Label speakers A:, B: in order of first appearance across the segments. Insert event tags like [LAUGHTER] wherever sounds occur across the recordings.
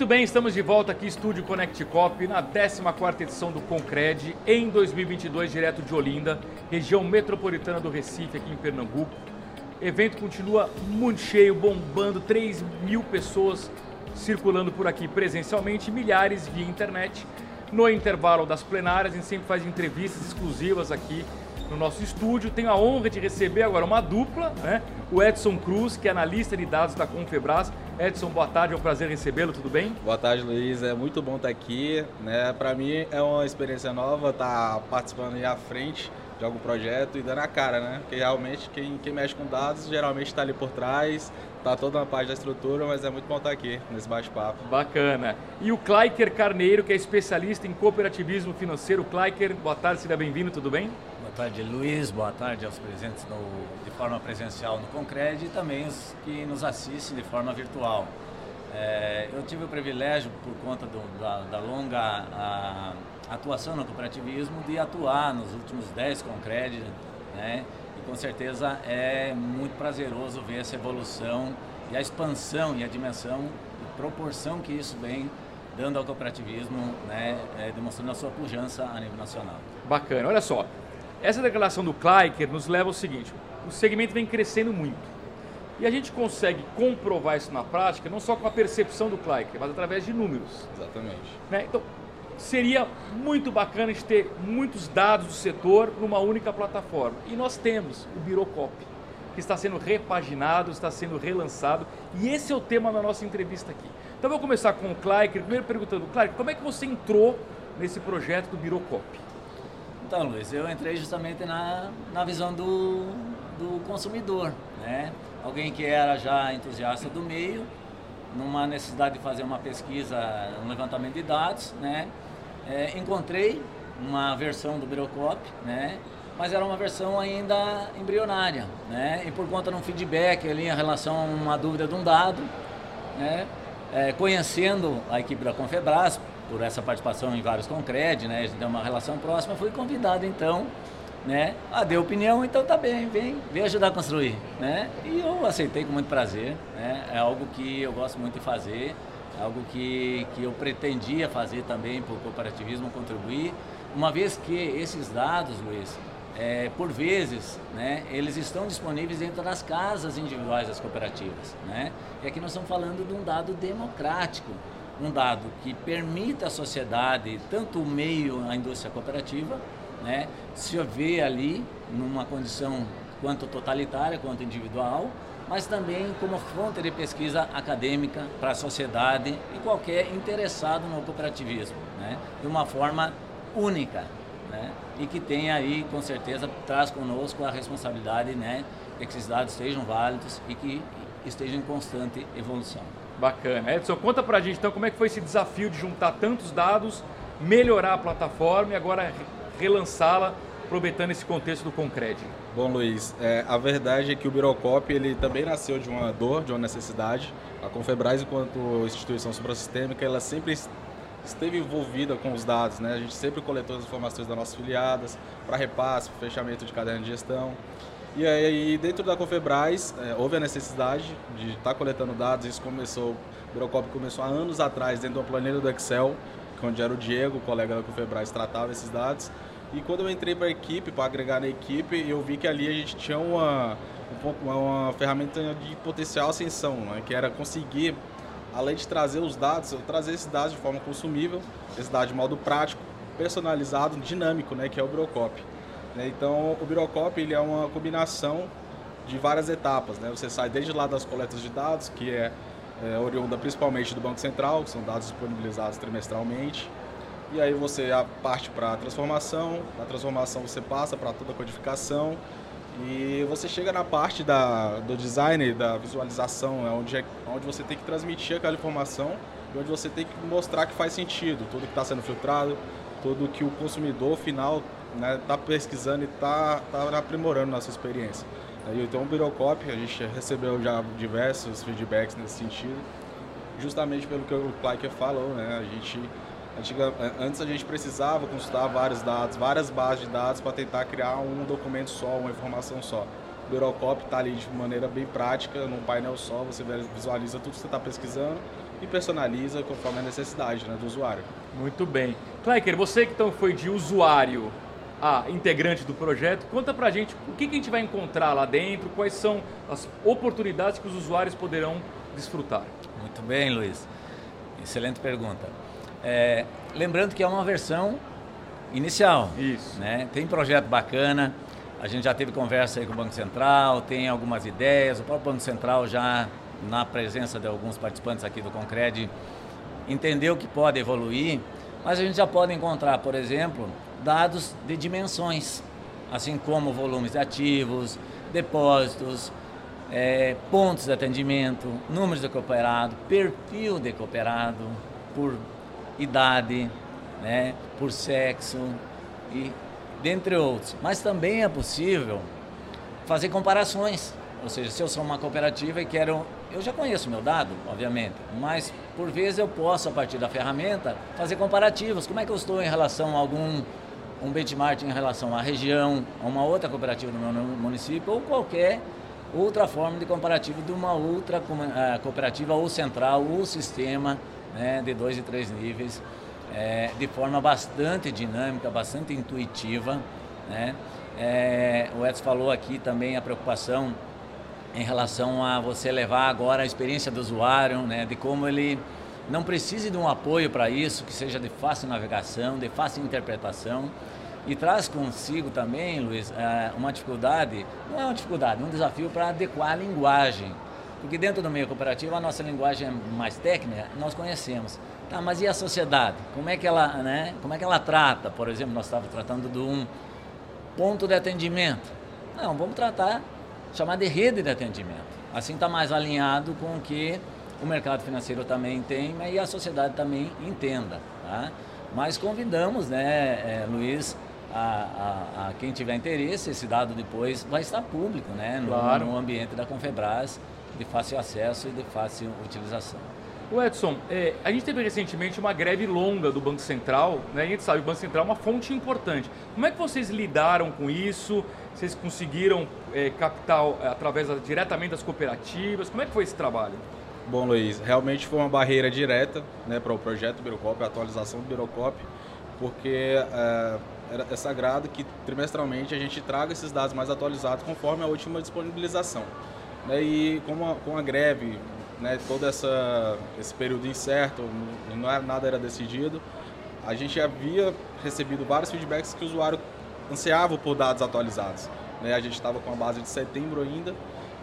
A: Muito bem, estamos de volta aqui, Estúdio Connect Cop, na 14ª edição do Concred, em 2022, direto de Olinda, região metropolitana do Recife, aqui em Pernambuco. O evento continua muito cheio, bombando, 3 mil pessoas circulando por aqui presencialmente, milhares via internet. No intervalo das plenárias, a gente sempre faz entrevistas exclusivas aqui no nosso estúdio. Tenho a honra de receber agora uma dupla, né? O Edson Cruz, que é analista de dados da Confebras. Edson, boa tarde, é um prazer recebê-lo, tudo bem?
B: Boa tarde, Luiz. É muito bom estar aqui. Né? Para mim é uma experiência nova estar participando aí à frente de algum projeto e dando a cara, né? Porque realmente quem, quem mexe com dados geralmente está ali por trás, está toda uma parte da estrutura, mas é muito bom estar aqui nesse bate-papo.
A: Bacana. E o Klaiker Carneiro, que é especialista em cooperativismo financeiro. Klaiker, boa tarde, seja bem-vindo, tudo bem?
C: Boa tarde, Luiz. Boa tarde aos presentes no, de forma presencial no Concred e também os que nos assistem de forma virtual. É, eu tive o privilégio, por conta do, da, da, longa a, atuação no cooperativismo, de atuar nos últimos 10 Concred, né? E com certeza é muito prazeroso ver essa evolução e a expansão e a dimensão e proporção que isso vem dando ao cooperativismo, né? É, demonstrando a sua pujança a nível nacional.
A: Bacana. Olha só, essa declaração do Kleiker nos leva ao seguinte: o segmento vem crescendo muito. E a gente consegue comprovar isso na prática, não só com a percepção do Kleiker, mas através de números.
B: Exatamente.
A: Né? Então, seria muito bacana de ter muitos dados do setor numa única plataforma. E nós temos o Birocop, que está sendo repaginado, está sendo relançado, e esse é o tema da nossa entrevista aqui. Então, vou começar com o Kleiker, primeiro perguntando, Kleiker, como é que você entrou nesse projeto do Birocop?
C: Então, Luiz, eu entrei justamente na, na visão do, do consumidor, né? alguém que era já entusiasta do meio, numa necessidade de fazer uma pesquisa, um levantamento de dados, né? É, encontrei uma versão do Birocop, né? Mas era uma versão ainda embrionária, né? E por conta de um feedback ali em relação a uma dúvida de um dado, né? É, conhecendo a equipe da Confebras, por essa participação em vários Concred, né? A gente tem uma relação próxima, fui convidado então né? Ah, deu opinião, então tá bem, vem, vem ajudar a construir, né? E eu aceitei com muito prazer, né? É algo que eu gosto muito de fazer, é algo que, que eu pretendia fazer também o cooperativismo contribuir, uma vez que esses dados, Luiz, é, por vezes, né, eles estão disponíveis dentro das casas individuais das cooperativas, né? E aqui nós estamos falando de um dado democrático, um dado que permita à sociedade, tanto o meio, a indústria cooperativa, né, se vê ali numa condição quanto totalitária quanto individual, mas também como fonte de pesquisa acadêmica para a sociedade e qualquer interessado no cooperativismo, né, de uma forma única, né, e que tem aí com certeza traz conosco a responsabilidade, né, de que esses dados sejam válidos e que estejam em constante evolução.
A: Bacana. Edson, conta pra gente então como é que foi esse desafio de juntar tantos dados, melhorar a plataforma e agora relançá-la, aproveitando esse contexto do Concred?
B: Bom, Luiz, é, a verdade é que o Birocop ele também nasceu de uma dor, de uma necessidade. A Confebras, enquanto instituição suprassistêmica, ela sempre esteve envolvida com os dados, né? A gente sempre coletou as informações das nossas filiadas para repasse, fechamento de caderno de gestão. E aí, dentro da Confebras, é, houve a necessidade de estar tá coletando dados. Isso começou, o Birocop começou há anos atrás, dentro de planilha do Excel, onde era o Diego, o colega da Confebras, tratava esses dados. E quando eu entrei para a equipe, para agregar na equipe, eu vi que ali a gente tinha uma, uma, uma ferramenta de potencial ascensão, né? que era conseguir, além de trazer os dados, trazer esses dados de forma consumível, esses dados de modo prático, personalizado, dinâmico, né? que é o Birocop. Né? Então, o Birocop ele é uma combinação de várias etapas. Né? Você sai desde lá das coletas de dados, que é, é oriunda principalmente do Banco Central, que são dados disponibilizados trimestralmente, e aí você parte para a transformação, na transformação você passa para toda a codificação e você chega na parte da, do design, da visualização, é onde, é, onde você tem que transmitir aquela informação e onde você tem que mostrar que faz sentido, tudo que está sendo filtrado, tudo que o consumidor final né, tá pesquisando e está tá aprimorando nossa experiência. Então o Birocop, a gente recebeu já diversos feedbacks nesse sentido, justamente pelo que o Kleiker falou, né? A gente antes a gente precisava consultar vários dados, várias bases de dados para tentar criar um documento só, uma informação só. O Eurocop está ali de maneira bem prática, num painel só, você visualiza tudo que você está pesquisando e personaliza conforme a necessidade né, do usuário.
A: Muito bem. Kleiker, você que então foi de usuário a integrante do projeto, conta pra gente o que, que a gente vai encontrar lá dentro, quais são as oportunidades que os usuários poderão desfrutar.
C: Muito bem, Luiz. Excelente pergunta. É, lembrando que é uma versão inicial.
A: Isso.
C: Né? Tem projeto bacana, a gente já teve conversa aí com o Banco Central, tem algumas ideias, o próprio Banco Central já, na presença de alguns participantes aqui do Concred, entendeu que pode evoluir, mas a gente já pode encontrar, por exemplo, dados de dimensões, assim como volumes de ativos, depósitos, é, pontos de atendimento, números de cooperado, perfil de cooperado, por idade, né, por sexo e dentre outros. Mas também é possível fazer comparações. Ou seja, se eu sou uma cooperativa e quero. Eu já conheço meu dado, obviamente, mas por vezes eu posso, a partir da ferramenta, fazer comparativos. Como é que eu estou em relação a algum um benchmark em relação à região, a uma outra cooperativa do meu município ou qualquer outra forma de comparativo de uma outra uh, cooperativa ou central ou sistema né, de dois e três níveis, é, de forma bastante dinâmica, bastante intuitiva. Né? É, o Edson falou aqui também a preocupação em relação a você levar agora a experiência do usuário, né, de como ele não precise de um apoio para isso, que seja de fácil navegação, de fácil interpretação. E traz consigo também, Luiz, é, uma dificuldade, não é uma dificuldade, um desafio para adequar a linguagem. Porque dentro do meio cooperativo a nossa linguagem é mais técnica, nós conhecemos. Tá, mas e a sociedade? Como é que ela, né? Como é que ela trata? Por exemplo, nós estávamos tratando de um ponto de atendimento. Não, vamos tratar, chamar de rede de atendimento. Assim está mais alinhado com o que o mercado financeiro também tem e a sociedade também entenda. Tá? Mas convidamos, né, é, Luiz, a, a, a, quem tiver interesse, esse dado depois vai estar público, né, no, claro. no ambiente da Confebras, de fácil acesso e de fácil utilização.
A: O Edson, é, a gente teve recentemente uma greve longa do Banco Central, né? A gente sabe que o Banco Central é uma fonte importante. Como é que vocês lidaram com isso? Vocês conseguiram é, capital através diretamente das cooperativas? Como é que foi esse trabalho?
B: Bom, Luiz, realmente foi uma barreira direta né, para o projeto Birocop, a atualização do Birocop, porque é, é sagrado que trimestralmente a gente traga esses dados mais atualizados conforme a última disponibilização. Né, e com a, com a greve, né, todo essa, esse período incerto, não era, nada era decidido, a gente havia recebido vários feedbacks que o usuário ansiava por dados atualizados. Né, a gente estava com a base de setembro ainda,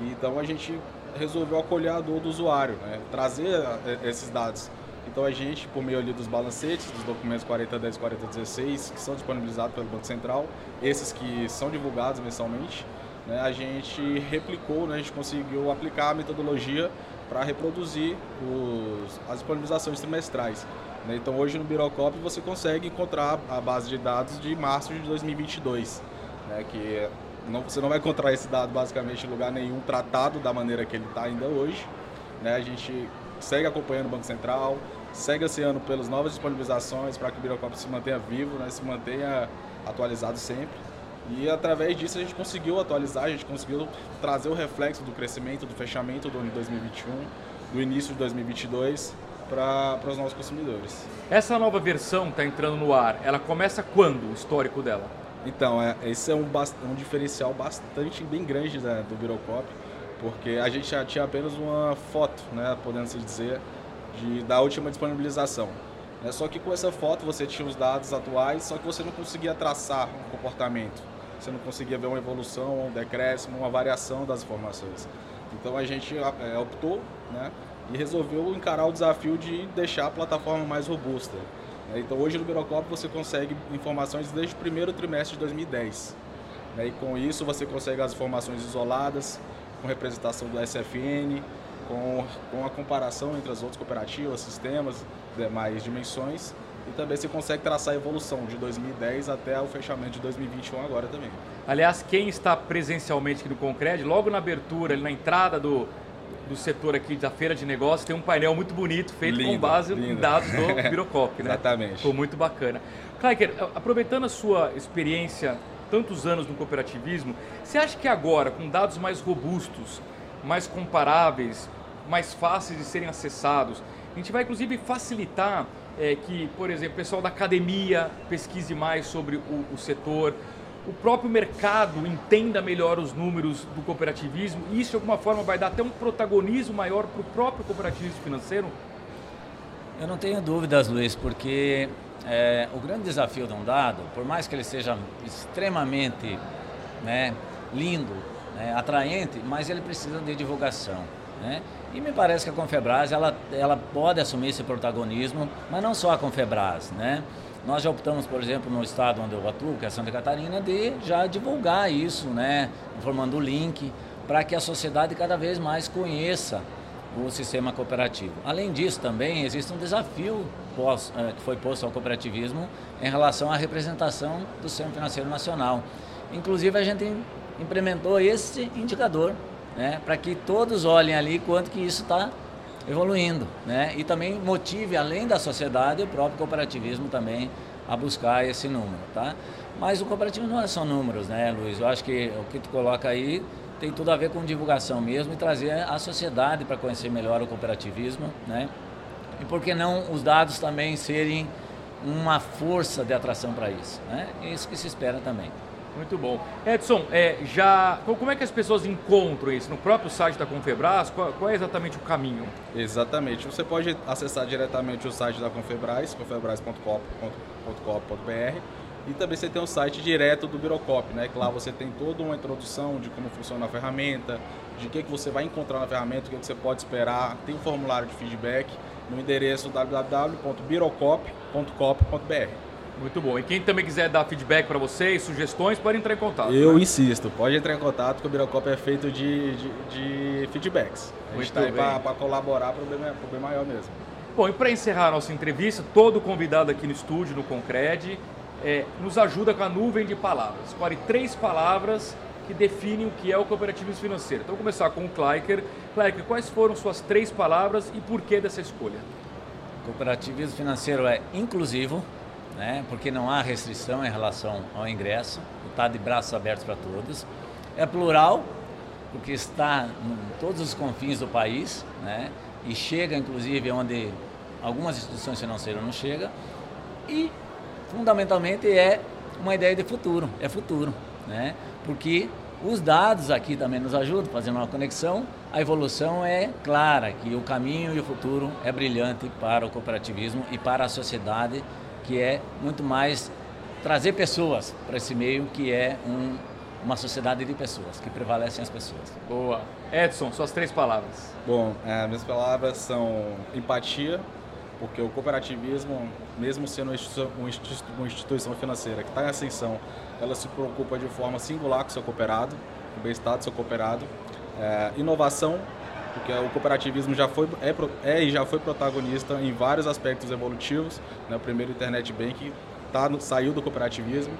B: então a gente resolveu acolher a dor do usuário, né? trazer eh, esses dados. Então a gente, por meio ali dos balancetes, dos documentos 4010 e 4016, que são disponibilizados pelo Banco Central, esses que são divulgados mensalmente, né, a gente replicou, né, a gente conseguiu aplicar a metodologia para reproduzir os, as disponibilizações trimestrais. Né? Então hoje no Birocop você consegue encontrar a base de dados de março de 2022, né, que não, você não vai encontrar esse dado basicamente em lugar nenhum tratado da maneira que ele está ainda hoje. Né? A gente segue acompanhando o Banco Central, segue ansiando pelas novas disponibilizações para que o Birocop se mantenha vivo, né? se mantenha atualizado sempre. E através disso a gente conseguiu atualizar, a gente conseguiu trazer o reflexo do crescimento, do fechamento do ano de 2021, do início de 2022 para os nossos consumidores.
A: Essa nova versão está entrando no ar, ela começa quando o histórico dela?
B: Então, é, esse é um, um diferencial bastante bem grande né, do Birocop, porque a gente já tinha apenas uma foto, né, podendo se dizer, de, da última disponibilização. É, só que com essa foto você tinha os dados atuais, só que você não conseguia traçar um comportamento. Você não conseguia ver uma evolução, um decréscimo, uma variação das informações. Então a gente é, optou né, e resolveu encarar o desafio de deixar a plataforma mais robusta. Né? Então hoje no Birocop você consegue informações desde o primeiro trimestre de 2010. Né? E com isso você consegue as informações isoladas, com representação do SFN, com, com a comparação entre as outras cooperativas, sistemas, demais dimensões. E também você consegue traçar a evolução de 2010 até o fechamento de 2021 agora também.
A: Aliás, quem está presencialmente aqui no Concred, logo na abertura, na entrada do, do setor aqui da feira de negócios, tem um painel muito bonito, feito lindo, com base lindo. em dados do [LAUGHS] Birocop, né?
B: Exatamente.
A: Ficou muito bacana. Kleiker, aproveitando a sua experiência, tantos anos no cooperativismo, você acha que agora, com dados mais robustos, mais comparáveis, mais fáceis de serem acessados, A gente vai, inclusive, facilitar é, que, por exemplo, o pessoal da academia pesquise mais sobre o, o setor, o próprio mercado entenda melhor os números do cooperativismo e isso de alguma forma vai dar até um protagonismo maior para o próprio cooperativismo financeiro?
C: Eu não tenho dúvidas, Luiz, porque é, o grande desafio de um dado, por mais que ele seja extremamente né, lindo, né, atraente, mas ele precisa de divulgação. Né? E me parece que a Confebras ela, ela pode assumir esse protagonismo, mas não só a Confebras. Né? Nós já optamos, por exemplo, no estado onde eu atuo, que é Santa Catarina, de já divulgar isso, né? informando o link, para que a sociedade cada vez mais conheça o sistema cooperativo. Além disso, também existe um desafio pós, eh, que foi posto ao cooperativismo em relação à representação do sistema financeiro nacional. Inclusive, a gente implementou esse indicador né, para que todos olhem ali quanto que isso está evoluindo, né? E também motive, além da sociedade, o próprio cooperativismo também a buscar esse número, tá? Mas o cooperativismo não é só números, né, Luiz? Eu acho que o que tu coloca aí tem tudo a ver com divulgação mesmo e trazer a sociedade para conhecer melhor o cooperativismo, né? E por que não os dados também serem uma força de atração para isso, né? É isso que se espera também.
A: Muito bom. Edson, é, já, como é que as pessoas encontram isso? No próprio site da Confebras, qual, qual, é exatamente o caminho?
B: Exatamente. Você pode acessar diretamente o site da Confebras, confebras.com.br e também você tem o um site direto do Birocop, né? Que lá você tem toda uma introdução de como funciona a ferramenta, de que, que você vai encontrar na ferramenta, o que, que você pode esperar. Tem um formulário de feedback no endereço www.birocop.com.br.
A: Muito bom. E quem também quiser dar feedback para vocês, sugestões, pode entrar em contato.
B: Eu né? insisto, pode entrar em contato, que o Birocop é feito de, de, de feedbacks. A gente está aí para colaborar para o bem, bem maior mesmo.
A: Bom, e para encerrar a nossa entrevista, todo convidado aqui no estúdio, no Concred, é, nos ajuda com a nuvem de palavras. Escolhe três palavras que definem o que é o cooperativismo financeiro. Então, vou começar com o Kleiker. Kleiker, quais foram suas três palavras e por que dessa escolha?
C: Cooperativismo financeiro é inclusivo, né? porque não há restrição em relação ao ingresso, está de braços abertos para todos. É plural, porque está em todos os confins do país, né? e chega inclusive onde algumas instituições financeiras não chegam. E fundamentalmente é uma ideia de futuro, é futuro, né? porque os dados aqui também nos ajudam, fazendo uma conexão. A evolução é clara, que o caminho e o futuro é brilhante para o cooperativismo e para a sociedade que é muito mais trazer pessoas para esse meio que é um, uma sociedade de pessoas, que prevalecem as pessoas.
A: Boa. Edson, suas três palavras.
B: Bom, é, minhas palavras são empatia, porque o cooperativismo, mesmo sendo uma instituição financeira que está em ascensão, ela se preocupa de forma singular com o seu cooperado, com o bem-estar do seu cooperado. É, inovação, porque o cooperativismo já foi, é, é, e já foi protagonista em vários aspectos evolutivos. Né? O primeiro Internet Bank tá no, saiu do cooperativismo.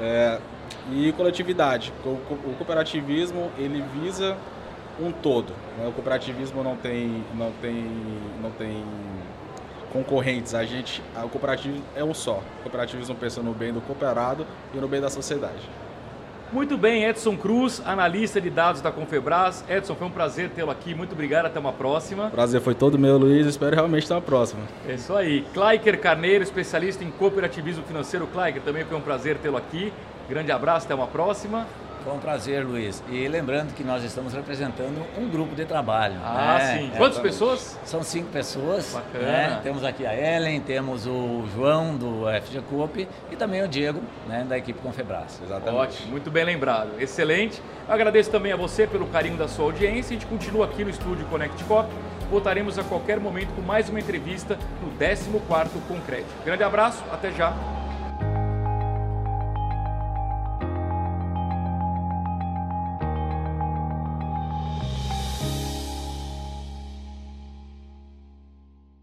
B: É, e coletividade. O, o, cooperativismo ele visa um todo. Né? O cooperativismo não tem, não tem, não tem concorrentes. A gente, o cooperativismo é um só. O cooperativismo pensa no bem do cooperado e no bem da sociedade.
A: Muito bem, Edson Cruz, analista de dados da Confebras. Edson, foi um prazer tê-lo aqui. Muito obrigado, até uma próxima.
B: Prazer foi todo meu, Luiz. Espero realmente estar na próxima.
A: É isso aí. Klaiker Carneiro, especialista em cooperativismo financeiro. Klaiker, também foi um prazer tê-lo aqui. Grande abraço, até uma próxima.
C: Foi um prazer, Luiz. E lembrando que nós estamos representando um grupo de trabalho.
A: Ah, né? sim. Quantas é, pessoas?
C: São cinco pessoas.
A: Bacana.
C: Né? Temos aqui a Ellen, temos o João do FG Coop e também o Diego, né, da equipe Confebras.
A: Exatamente. Ótimo, muito bem lembrado. Excelente. Eu agradeço também a você pelo carinho da sua audiência. A gente continua aqui no estúdio Connect Cop. Voltaremos a qualquer momento com mais uma entrevista no 14º Concreto. Grande abraço, até já.